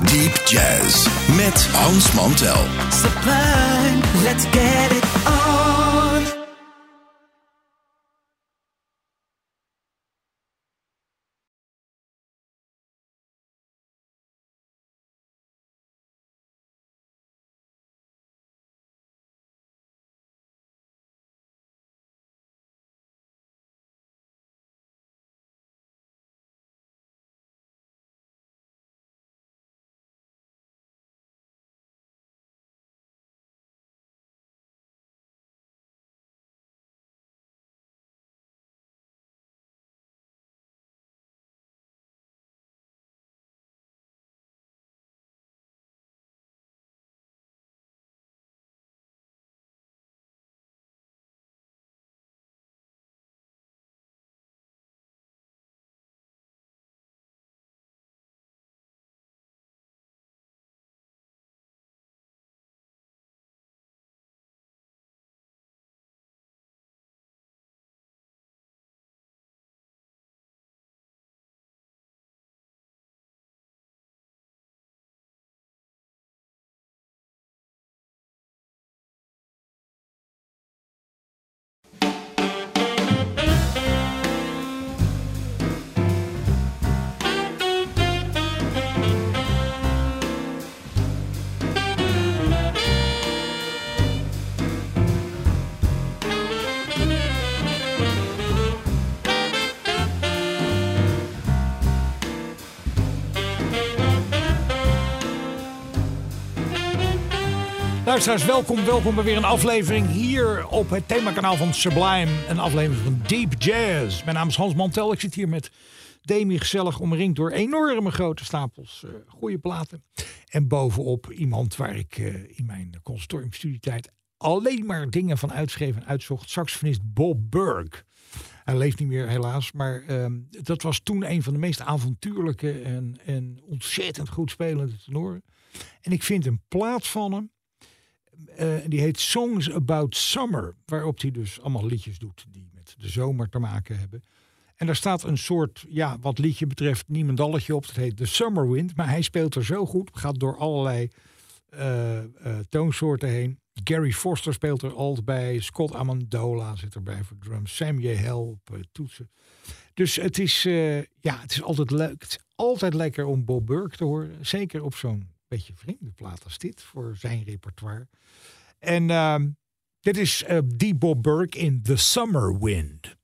Deep Jazz met Hans Mantel. sublime, let's get it Luisteraars, welkom, welkom bij weer een aflevering hier op het themakanaal van Sublime. Een aflevering van Deep Jazz. Mijn naam is Hans Mantel. Ik zit hier met Demi gezellig omringd door enorme grote stapels uh, goede platen. En bovenop iemand waar ik uh, in mijn conservatoriumstudietijd alleen maar dingen van uitschreef en uitzocht. Saxofonist Bob Berg. Hij leeft niet meer helaas, maar uh, dat was toen een van de meest avontuurlijke en, en ontzettend goed spelende tenoren. En ik vind een plaat van hem. Uh, die heet Songs About Summer. Waarop hij dus allemaal liedjes doet die met de zomer te maken hebben. En daar staat een soort, ja, wat liedje betreft, niemendalletje op. Dat heet The Summer Wind. Maar hij speelt er zo goed. Gaat door allerlei uh, uh, toonsoorten heen. Gary Foster speelt er alt bij. Scott Amendola zit erbij voor drums. Sam Hell op toetsen. Dus het is, ja, het is altijd leuk. Het is altijd lekker om Bob Burke te horen. Zeker op zo'n beetje vreemde plaat als dit voor zijn repertoire. En uh, dit is uh, die Bob Burke in The Summer Wind.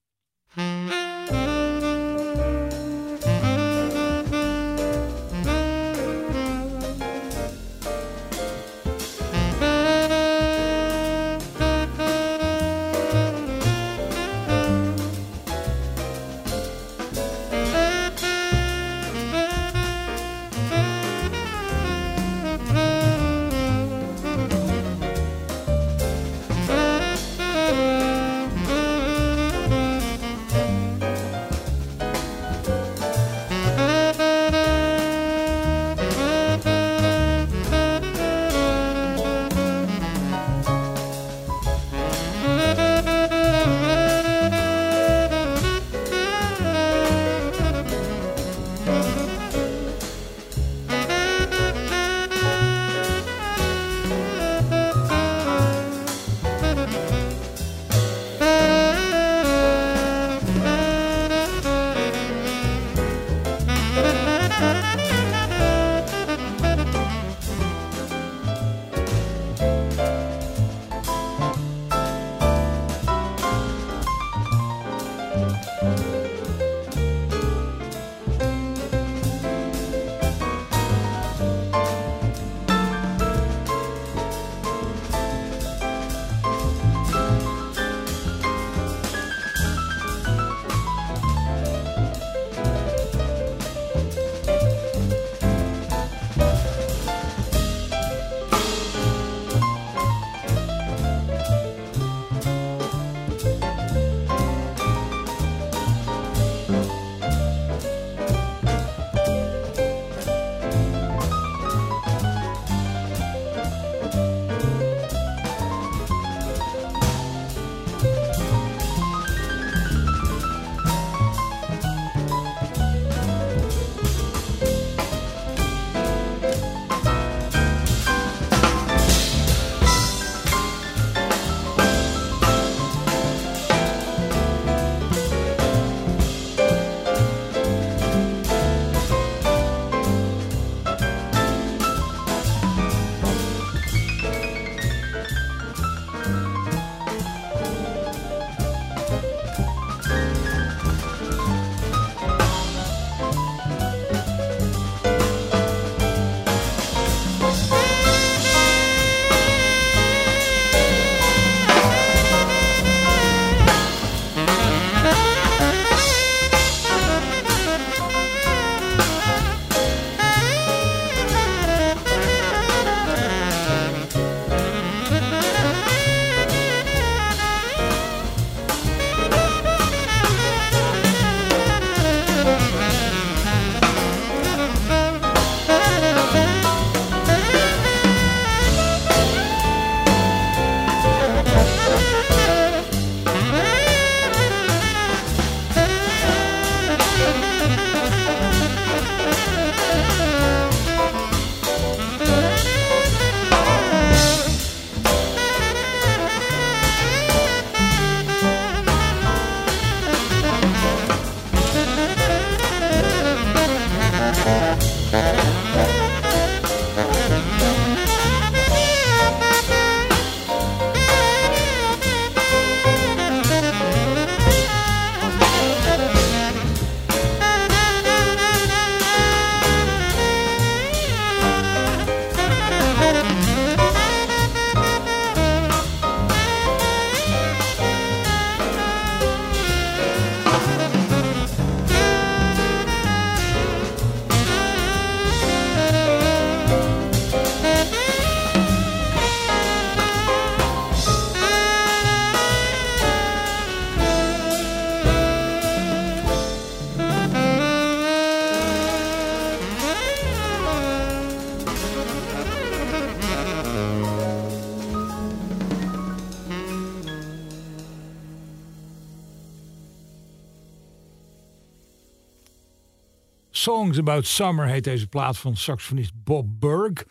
Songs About Summer heet deze plaat van saxofonist Bob Berg.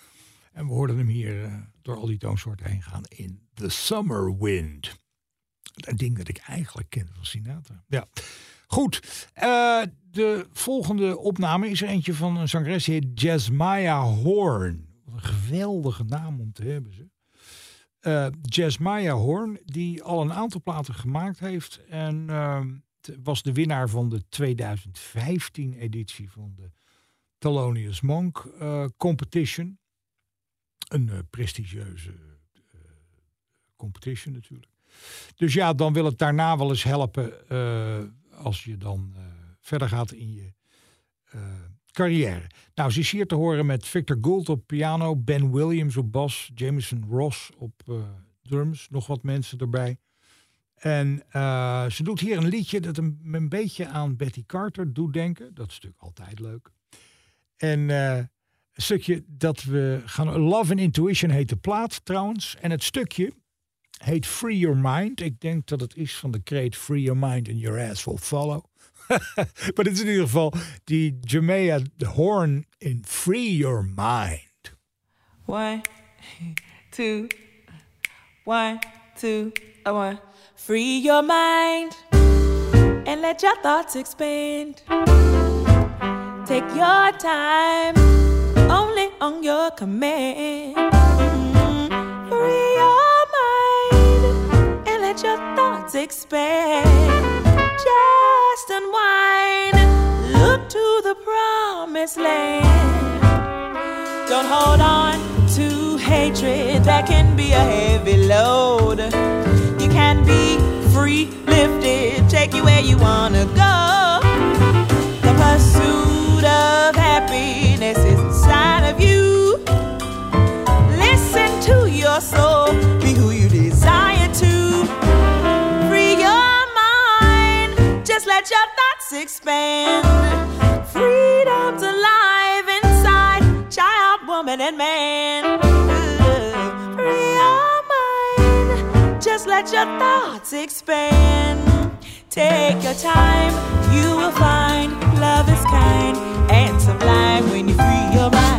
En we hoorden hem hier uh, door al die toonsoorten heen gaan in The Summer Wind. Een ding dat ik eigenlijk ken van Sinatra. Ja. Goed, uh, de volgende opname is er eentje van een zangeres die heet Jasmaya Horn. Wat een geweldige naam om te hebben ze. Uh, Jasmaya Horn, die al een aantal platen gemaakt heeft. En uh, was de winnaar van de 2015 editie van de Thelonious Monk uh, Competition. Een prestigieuze competition natuurlijk. Dus ja, dan wil het daarna wel eens helpen als je dan verder gaat in je carrière. Nou, ze is hier te horen met Victor Gould op piano, Ben Williams op bas, Jameson Ross op drums, nog wat mensen erbij. En uh, ze doet hier een liedje dat een, een beetje aan Betty Carter doet denken. Dat is natuurlijk altijd leuk. En een stukje dat we gaan. Love and Intuition heet de plaat trouwens. En het stukje heet Free Your Mind. Ik denk dat het is van de kreet Free Your Mind and Your Ass Will Follow. maar dit is in ieder geval die Jamea Horn in Free Your Mind. One, two, one, two, one. Free your mind and let your thoughts expand. Take your time, only on your command. Mm-hmm. Free your mind and let your thoughts expand just unwind. Look to the promised land. Don't hold on to hatred that can be a heavy load. Can be free lifted, take you where you wanna go. The pursuit of happiness is inside of you. Listen to your soul, be who you desire to. Free your mind, just let your thoughts expand. Freedom's let your thoughts expand. Take your time, you will find love is kind and sublime when you free your mind.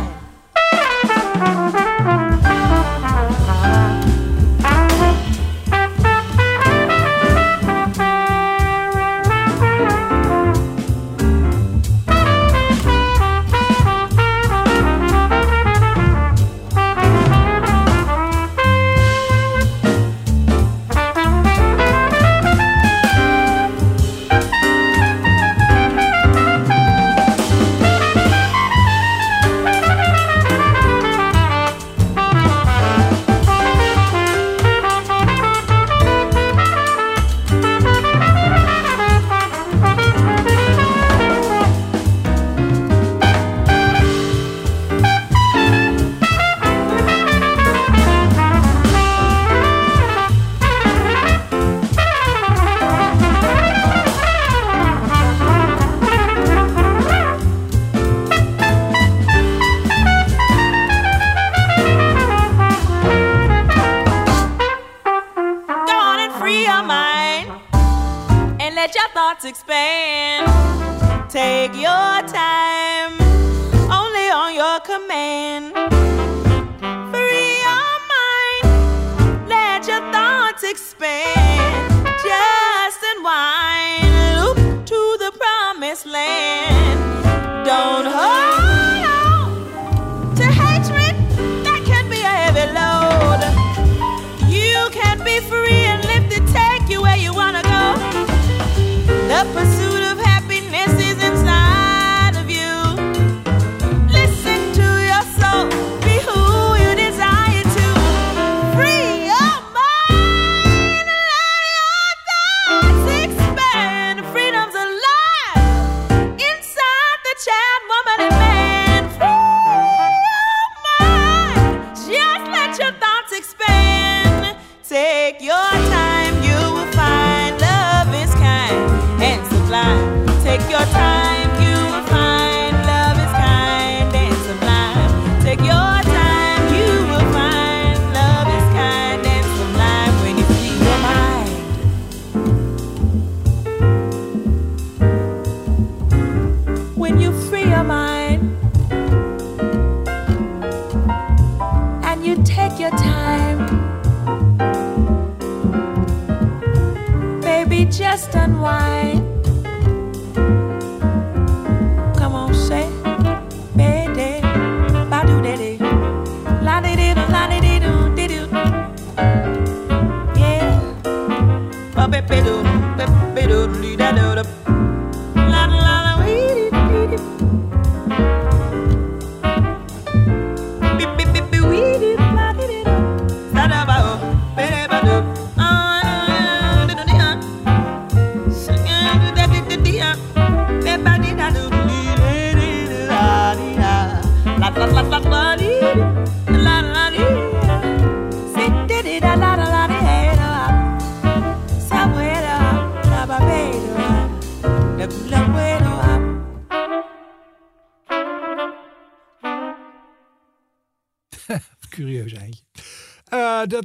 when you free.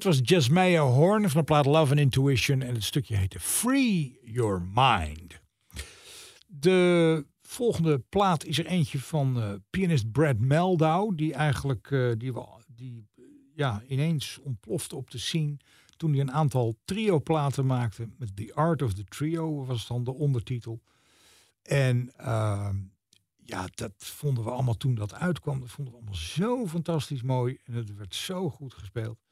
Was Jasmine Horn van de plaat Love and Intuition. En het stukje heette Free Your Mind. De volgende plaat is er eentje van eh, pianist Brad Meldau. Die eigenlijk eh, die, die, ja, ineens ontplofte op de scene. Toen hij een aantal trio-platen maakte. Met The Art of the Trio was dan de ondertitel. En ehm, ja, dat vonden we allemaal toen dat uitkwam. Dat vonden we allemaal zo fantastisch mooi. En het werd zo goed gespeeld.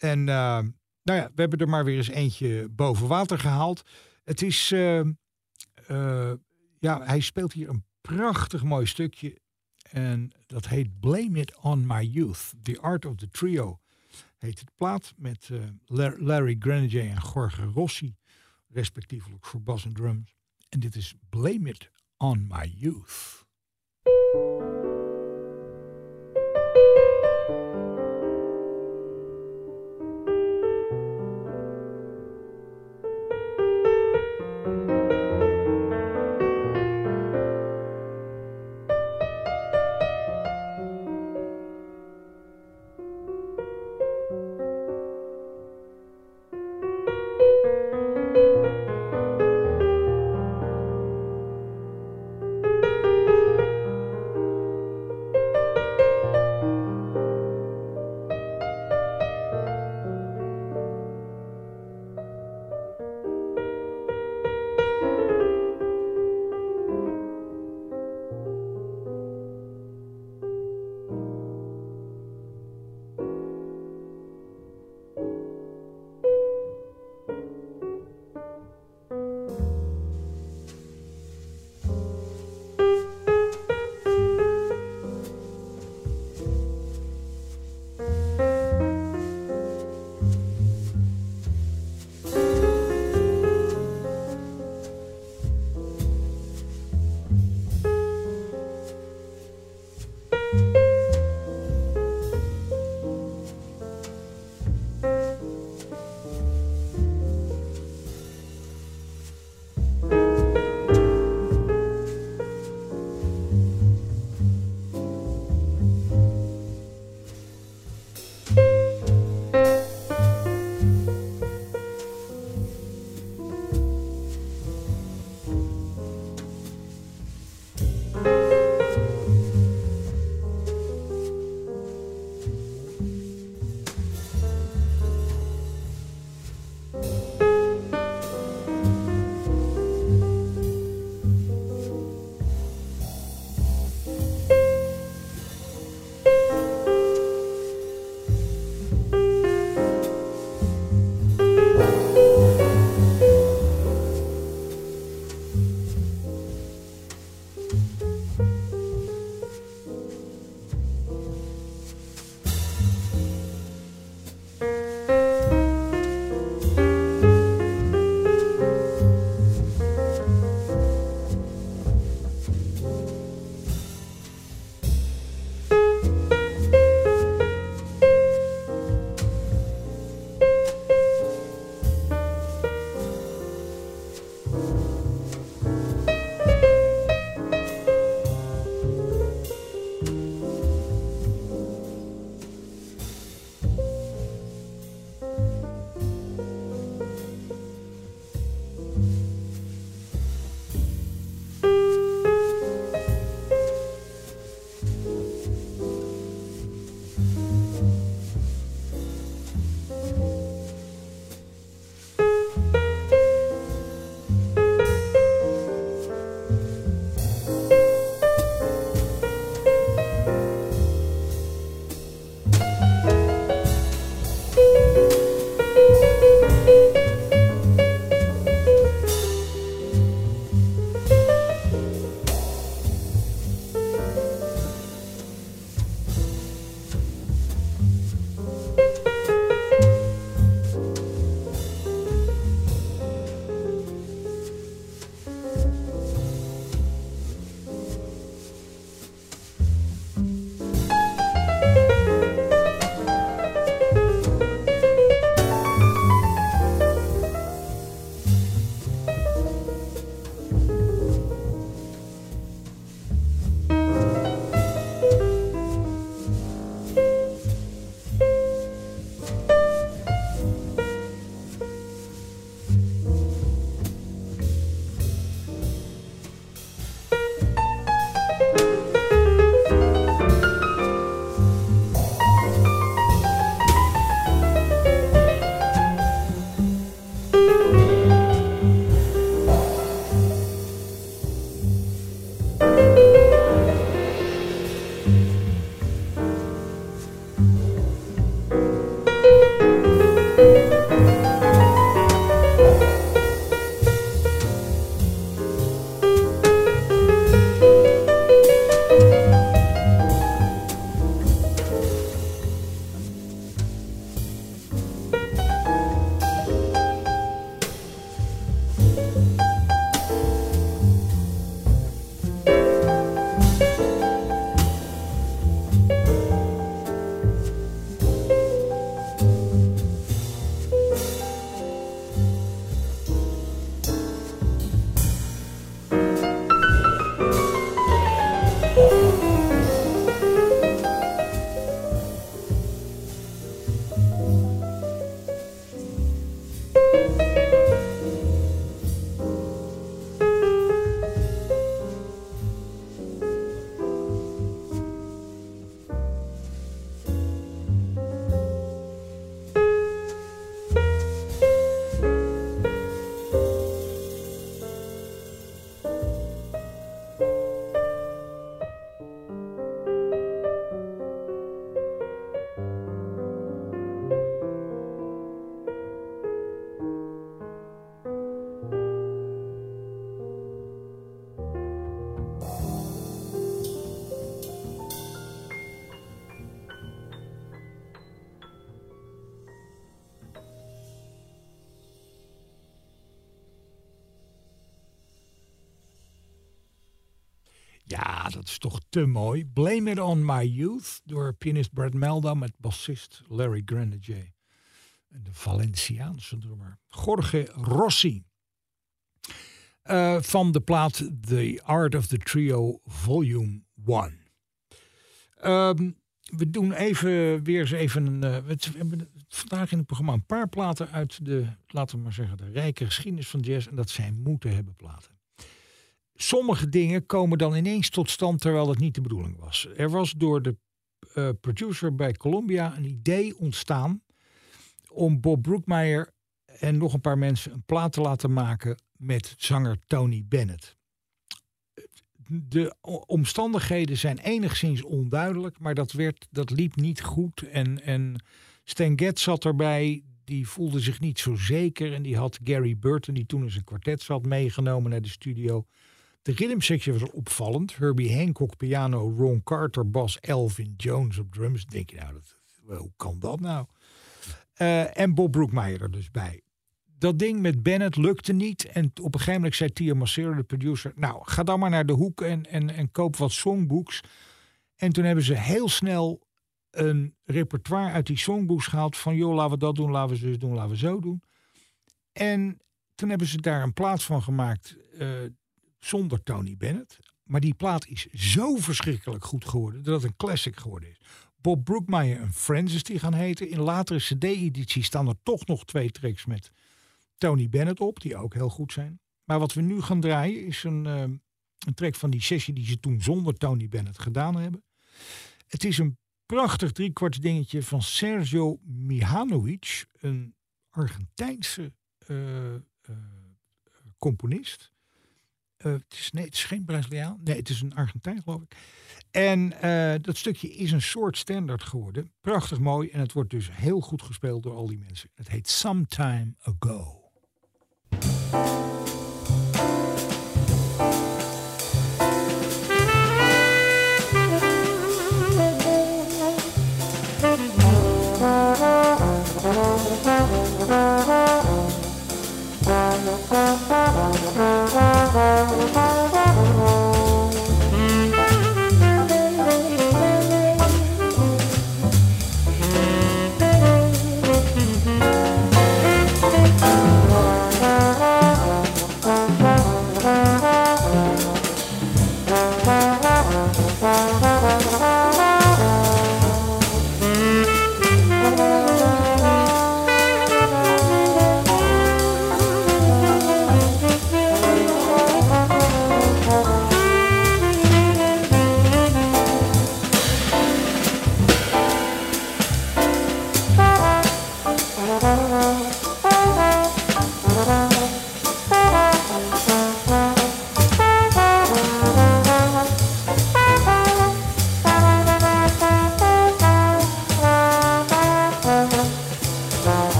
En eh, nou ja, we hebben er maar weer eens eentje boven water gehaald. Het is, eh, eh, ja, hij speelt hier een prachtig mooi stukje. En dat heet Blame It On My Youth. The Art of the Trio heet het plaat. Met eh, La- Larry Grenadier en Jorge Rossi. Respectievelijk voor bas en drums. En dit is Blame It On My Youth. Dat is toch te mooi. Blame It On My Youth door pianist Brad Meldo met bassist Larry Grenadier. En de Valenciaanse drummer Jorge Rossi. Eh, van de plaat The Art of the Trio Volume 1. Ehm, we doen even weer eens even een. eh, hebben vandaag in het programma een paar platen uit de, laten we maar zeggen, de rijke geschiedenis van jazz. En dat zijn moeten hebben platen. Sommige dingen komen dan ineens tot stand terwijl het niet de bedoeling was. Er was door de eh, producer bij Columbia een idee ontstaan om Bob Brookmeyer en nog een paar mensen een plaat te laten maken met zanger Tony Bennett. De omstandigheden zijn enigszins onduidelijk, maar dat, werd, dat liep niet goed. En, en Stan Getz zat erbij, die voelde zich niet zo zeker. En die had Gary Burton, die toen in zijn kwartet zat, meegenomen naar de studio. De rhythmsectie was opvallend. Herbie Hancock piano, Ron Carter bas, Elvin Jones op drums. Dan denk je nou, dat, hoe kan dat nou? Eh, en Bob Brookmeyer er dus bij. Dat ding met Bennett lukte niet. En op een gegeven moment zei Tia Macero, de producer... nou, ga dan maar naar de hoek en, en, en koop wat songbooks. En toen hebben ze heel snel een repertoire uit die songbooks gehaald... van joh, laten we dat doen, laten we zus doen, laten we zo doen. En toen hebben ze daar een plaat van gemaakt eh, zonder Tony Bennett. Maar die plaat is zo verschrikkelijk goed geworden... dat het een classic geworden is. Bob Brookmeyer en Friends die gaan heten. In latere cd-edities staan er toch nog twee tracks met Tony Bennett op, die ook heel goed zijn. Maar wat we nu gaan draaien is een, eh, een track van die sessie die ze toen zonder Tony Bennett gedaan hebben. Het is een prachtig driekwarts dingetje van Sergio Mihanovic, een Argentijnse eh, eh, componist. Eh, het, is, nee, het is geen Braziliaan. Nee, het is een Argentijn, geloof ik. En eh, dat stukje is een soort standaard geworden. Prachtig mooi. En het wordt dus heel goed gespeeld door al die mensen. Het heet Sometime Ago.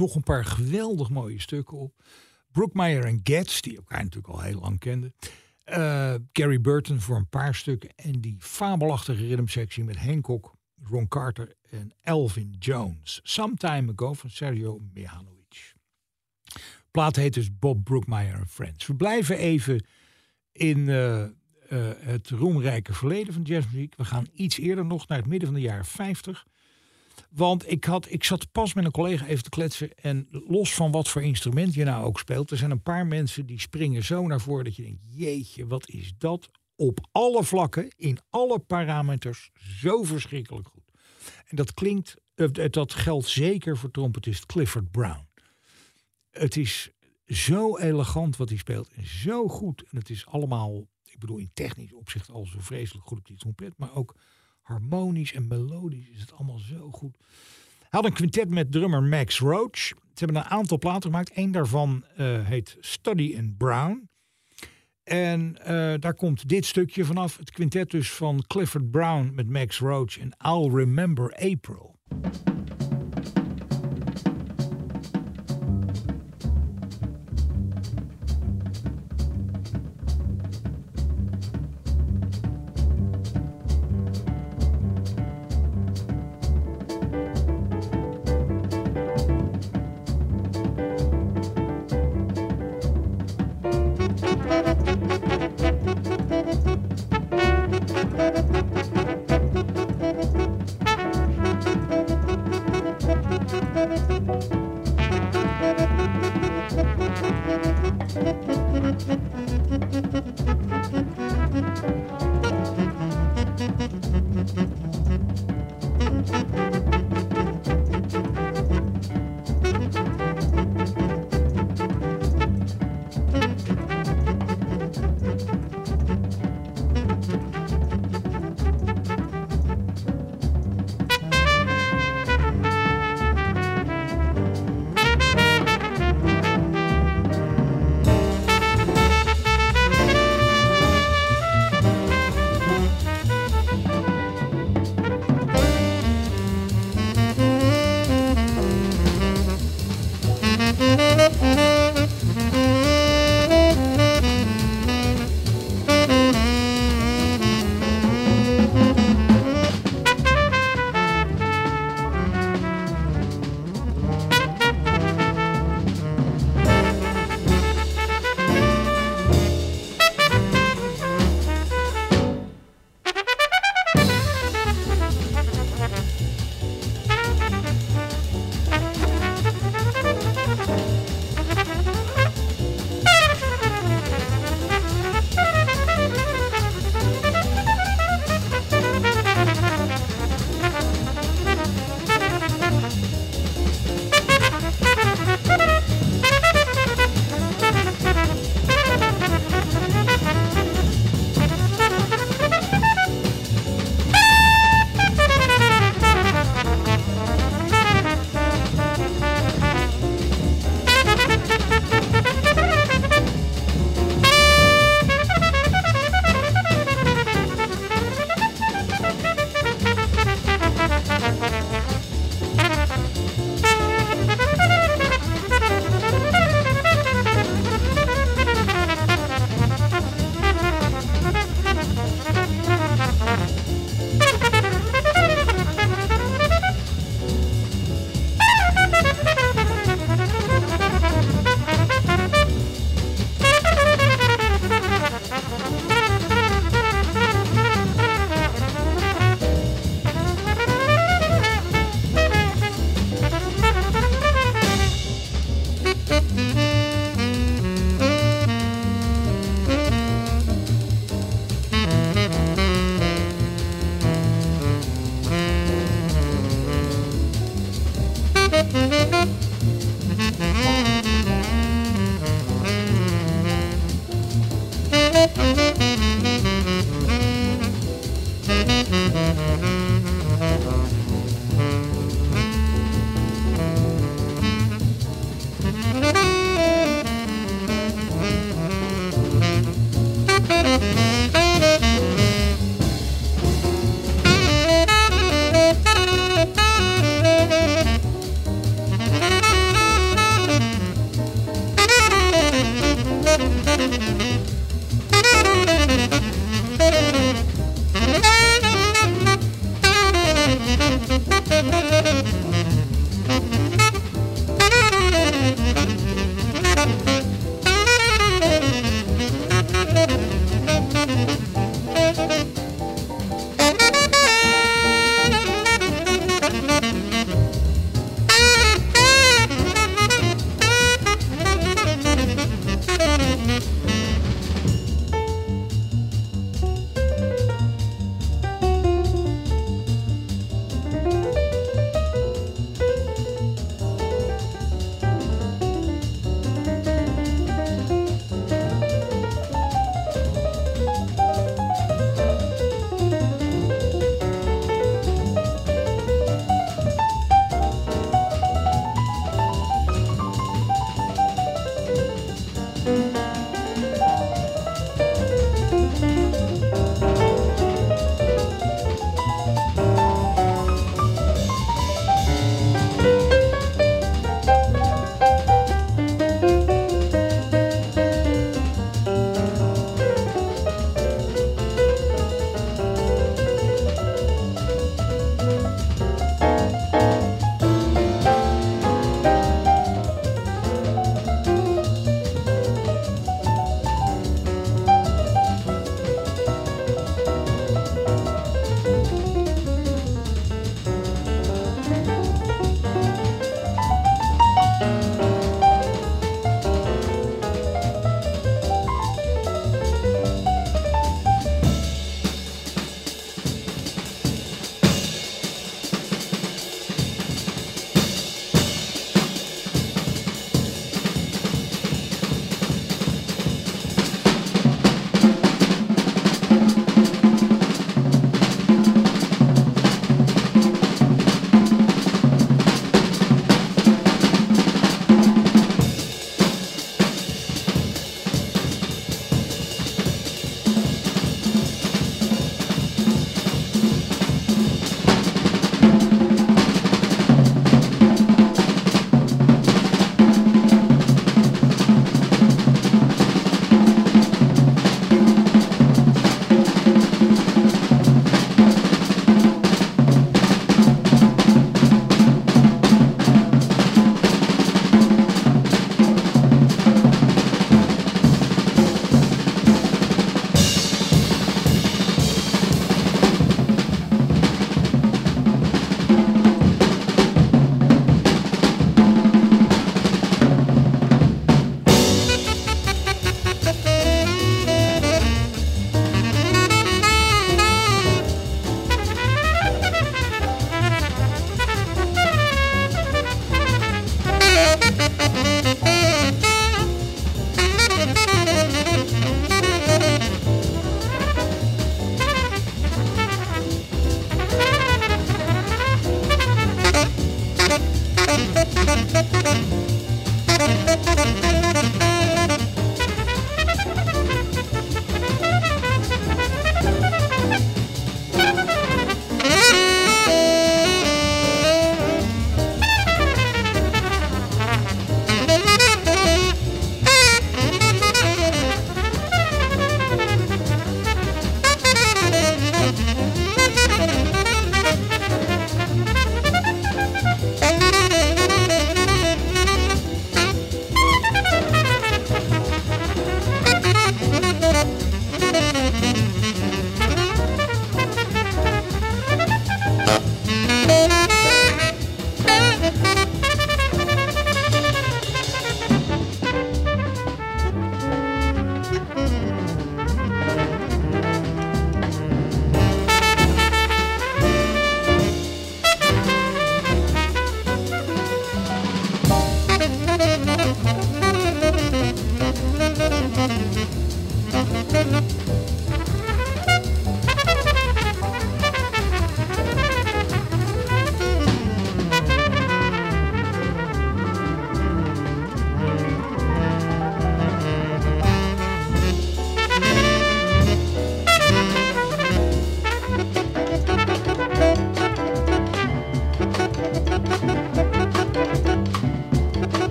Nog een paar geweldig mooie stukken op. Brookmeyer en Getz, die elkaar natuurlijk al heel lang kenden. Uh, Gary Burton voor een paar stukken. En die fabelachtige rhythmsectie met Hancock, Ron Carter en Elvin Jones. Some Time Ago van Sergio Mihanovic. plaat heet dus Bob Brookmeyer and Friends. We blijven even in uh, uh, het roemrijke verleden van jazzmuziek. We gaan iets eerder nog naar het midden van de jaren 50. Want ik, had, ik zat pas met een collega even te kletsen. En los van wat voor instrument je nou ook speelt. Er zijn een paar mensen die springen zo naar voren dat je denkt. Jeetje, wat is dat op alle vlakken, in alle parameters, zo verschrikkelijk goed. En dat klinkt, dat geldt zeker voor trompetist Clifford Brown. Het is zo elegant wat hij speelt en zo goed. En het is allemaal, ik bedoel in technisch opzicht al zo vreselijk goed op die trompet, maar ook harmonisch en melodisch is het allemaal zo goed. Hij had een quintet met drummer Max Roach. Ze hebben een aantal platen gemaakt. Eén daarvan uh, heet Study in Brown. En uh, daar komt dit stukje vanaf. Het quintet dus van Clifford Brown met Max Roach en I'll Remember April.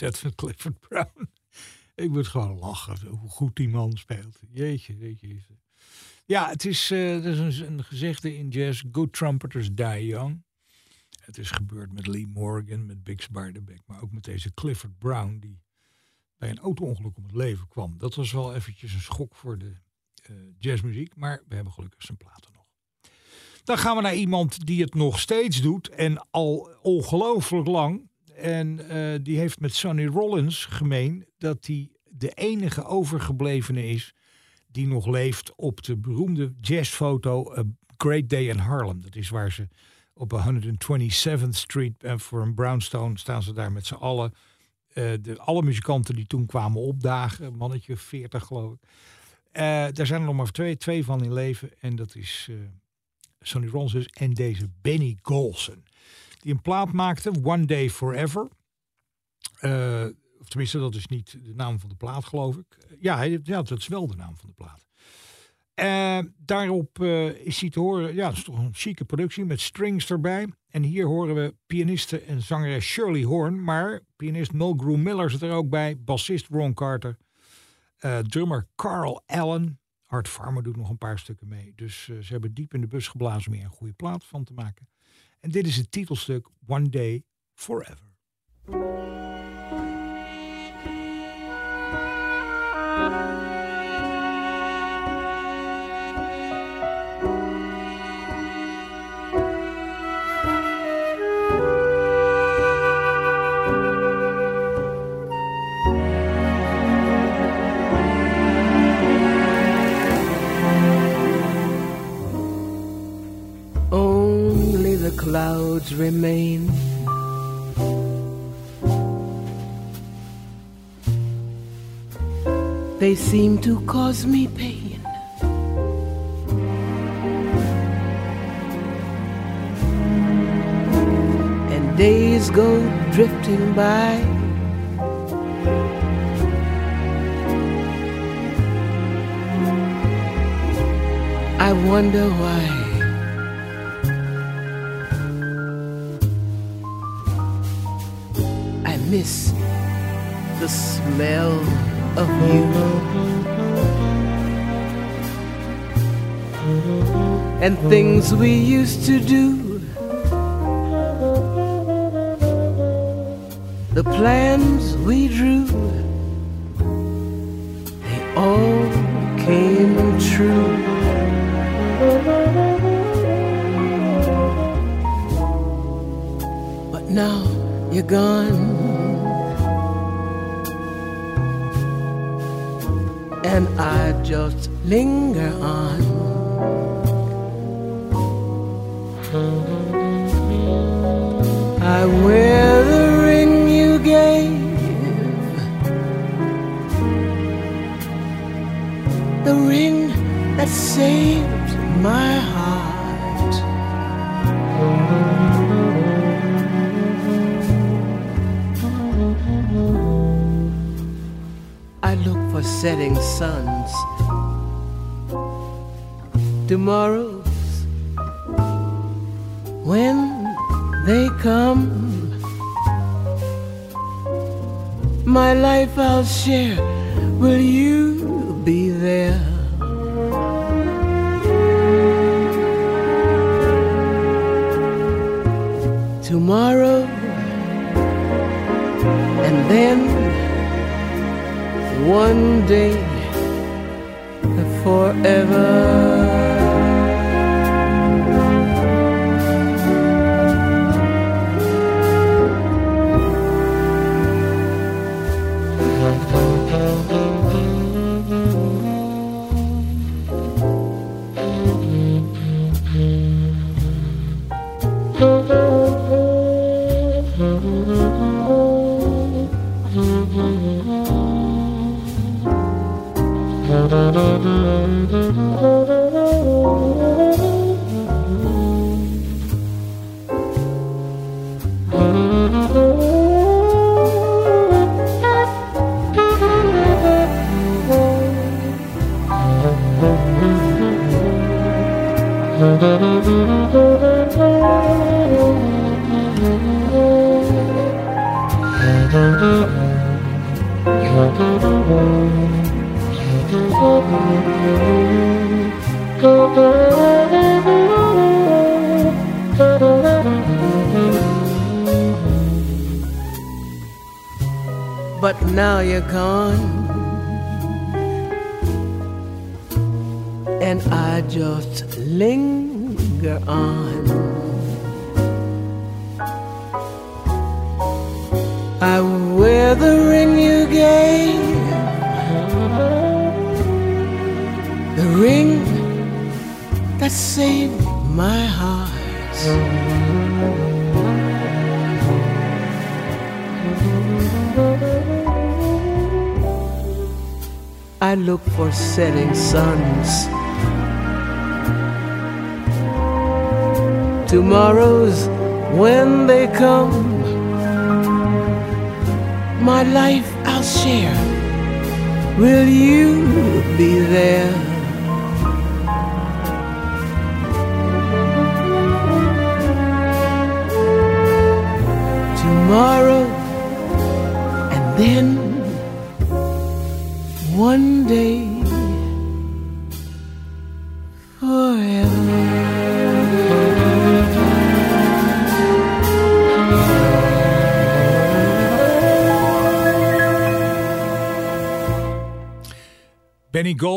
Van Clifford Brown. Ik moet gewoon lachen hoe goed die man speelt. Jeetje, jeetje. Ja, het is, uh, is een, een gezegde in jazz: good trumpeters die young. Het is gebeurd met Lee Morgan, met Bix Beiderbecke, maar ook met deze Clifford Brown, die bij een auto-ongeluk om het leven kwam. Dat was wel eventjes een schok voor de uh, jazzmuziek, maar we hebben gelukkig zijn platen nog. Dan gaan we naar iemand die het nog steeds doet en al ongelooflijk lang. En uh, die heeft met Sonny Rollins gemeen dat hij de enige overgeblevene is die nog leeft op de beroemde jazzfoto A Great Day in Harlem. Dat is waar ze op 127th Street en voor een brownstone staan ze daar met z'n allen. Uh, de, alle muzikanten die toen kwamen opdagen, mannetje 40 geloof ik. Daar zijn er nog maar twee, twee van in leven. En dat is Sonny Rollins en deze Benny Golson. Die een plaat maakte, One Day Forever. of tenminste, dat is niet de naam van de plaat geloof ik. Ja, ja, dat is wel de naam van de plaat. Uh, daarop uh, is hij te horen, ja, dat is toch een chique productie met strings erbij. En hier horen we pianiste en zangeres Shirley Horn, maar pianist Mulgrew Miller zit er ook bij, bassist Ron Carter, drummer Carl Allen. Art Farmer doet nog een paar stukken mee. Dus ze hebben diep in de bus geblazen om hier een goede plaat van te maken. En dit is het titelstuk One Day Forever. Clouds remain. They seem to cause me pain. And days go drifting by. I wonder why. Miss the smell of you. And things we used to do. The plans we drew, they all came true. But now you're gone. And I just linger on. I wear the ring you gave, the ring that saved setting suns, tomorrows when they come. My life I'll share. Will you be there? Tomorrow and then one day forever.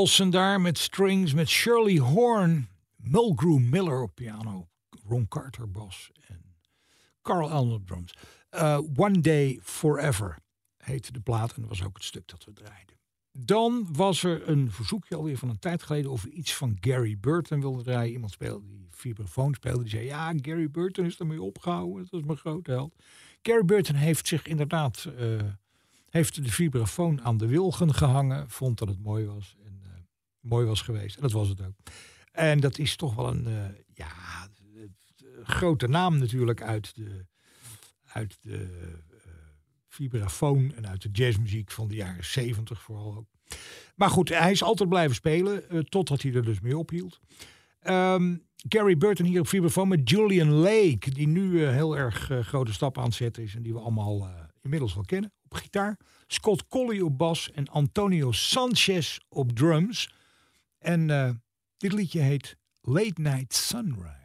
Golson daar met strings, met Shirley Horn, Mulgrew Miller op piano, Ron Carter bas en Carl Allen op drums. Uh, One Day Forever heette de plaat en dat was ook het stuk dat we draaiden. Dan was er een verzoekje alweer van een tijd geleden of we iets van Gary Burton wilden draaien. Iemand speelde die vibrafoon speelde, die zei ja, Gary Burton is ermee opgehouden. Dat is mijn grote held. Gary Burton heeft zich inderdaad uh, heeft de vibrafoon aan de wilgen gehangen. Vond dat het mooi was. Uh, mooi was geweest. En dat was het ook. En dat is toch wel een uh, ja, grote naam natuurlijk uit de, uit de vibrafoon en uit de jazzmuziek van de jaren zeventig vooral ook. Maar goed, hij is altijd blijven spelen, uh, totdat hij er dus mee ophield. Um, Gary Burton hier op vibrafoon met Julian Lake, die nu uh, heel erg uh, grote stappen aan het zetten is en die we allemaal inmiddels wel kennen op gitaar. Scott Colley op bas en Antonio Sanchez op drums. En dit liedje heet Late Night Sunrise.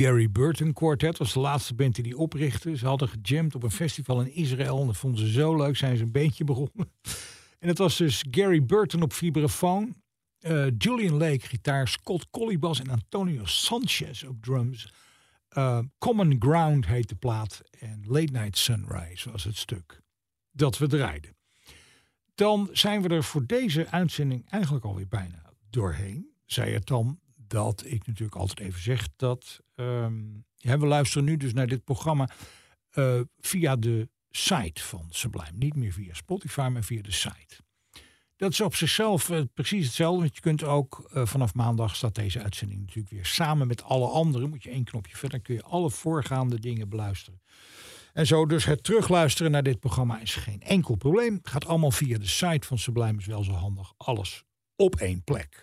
Gary Burton Quartet. Was de laatste band die die oprichtte. Ze hadden gejamd op een festival in Israël. En dat vonden ze zo leuk, zijn ze een beentje begonnen. En dat was dus Gary Burton op vibrafoon. eh, Julian Lake gitaar, Scott Collibas en Antonio Sanchez op drums. Eh, Common Ground heet de plaat. En Late Night Sunrise was het stuk dat we draaiden. Dan zijn we er voor deze uitzending eigenlijk alweer bijna doorheen. Zij het dan dat ik natuurlijk altijd even zeg dat ehm, we luisteren nu dus naar dit programma eh, via de site van Sublime. Niet meer via Spotify, maar via de site. Dat is op zichzelf eh, precies hetzelfde. Want je kunt ook eh, vanaf maandag staat deze uitzending natuurlijk weer samen met alle anderen. Moet je één knopje verder, kun je alle voorgaande dingen beluisteren. En zo dus het terugluisteren naar dit programma is geen enkel probleem. Gaat allemaal via de site van Sublime is wel zo handig. Alles op één plek.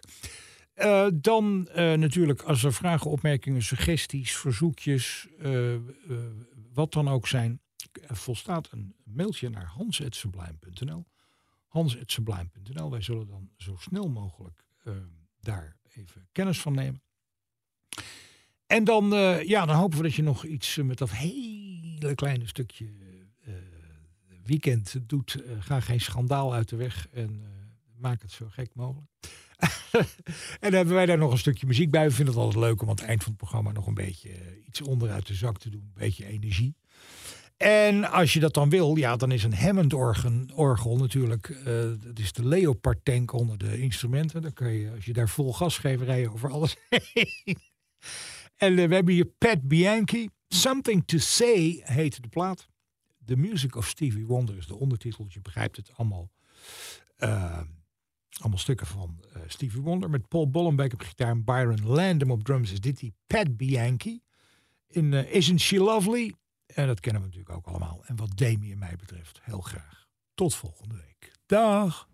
Eh, dan eh, natuurlijk als er vragen, opmerkingen, suggesties, verzoekjes, eh, wat dan ook zijn, volstaat een mailtje naar hans.sublime.nl. Hans.sublime.nl. Wij zullen dan zo snel mogelijk daar even kennis van nemen. En dan, ja, dan hopen we dat je nog iets met dat hele kleine stukje weekend doet. Ga geen schandaal uit de weg en maak het zo gek mogelijk. en dan hebben wij daar nog een stukje muziek bij. We vinden het altijd leuk om aan het eind van het programma nog een beetje eh, iets onderuit de zak te doen. Een beetje energie. En als je dat dan wil, ja, dan is een Hammond orgen, orgel natuurlijk. eh, dat is de Leopard tank onder de instrumenten. Dan kun je, als je daar vol gas geeft, rijden over alles heen. En eh, we hebben hier Pat Bianchi. Something to Say heet de plaat. The Music of Stevie Wonder is de ondertitel. Je begrijpt het allemaal. eh, allemaal stukken van uh, Stevie Wonder. Met Paul Bollenbeck op gitaar en Byron Landham op drums is dit die Pat Bianchi. In eh, Isn't She Lovely? En dat kennen we natuurlijk ook allemaal. En wat Demi en mij betreft, heel graag. Tot volgende week. Dag!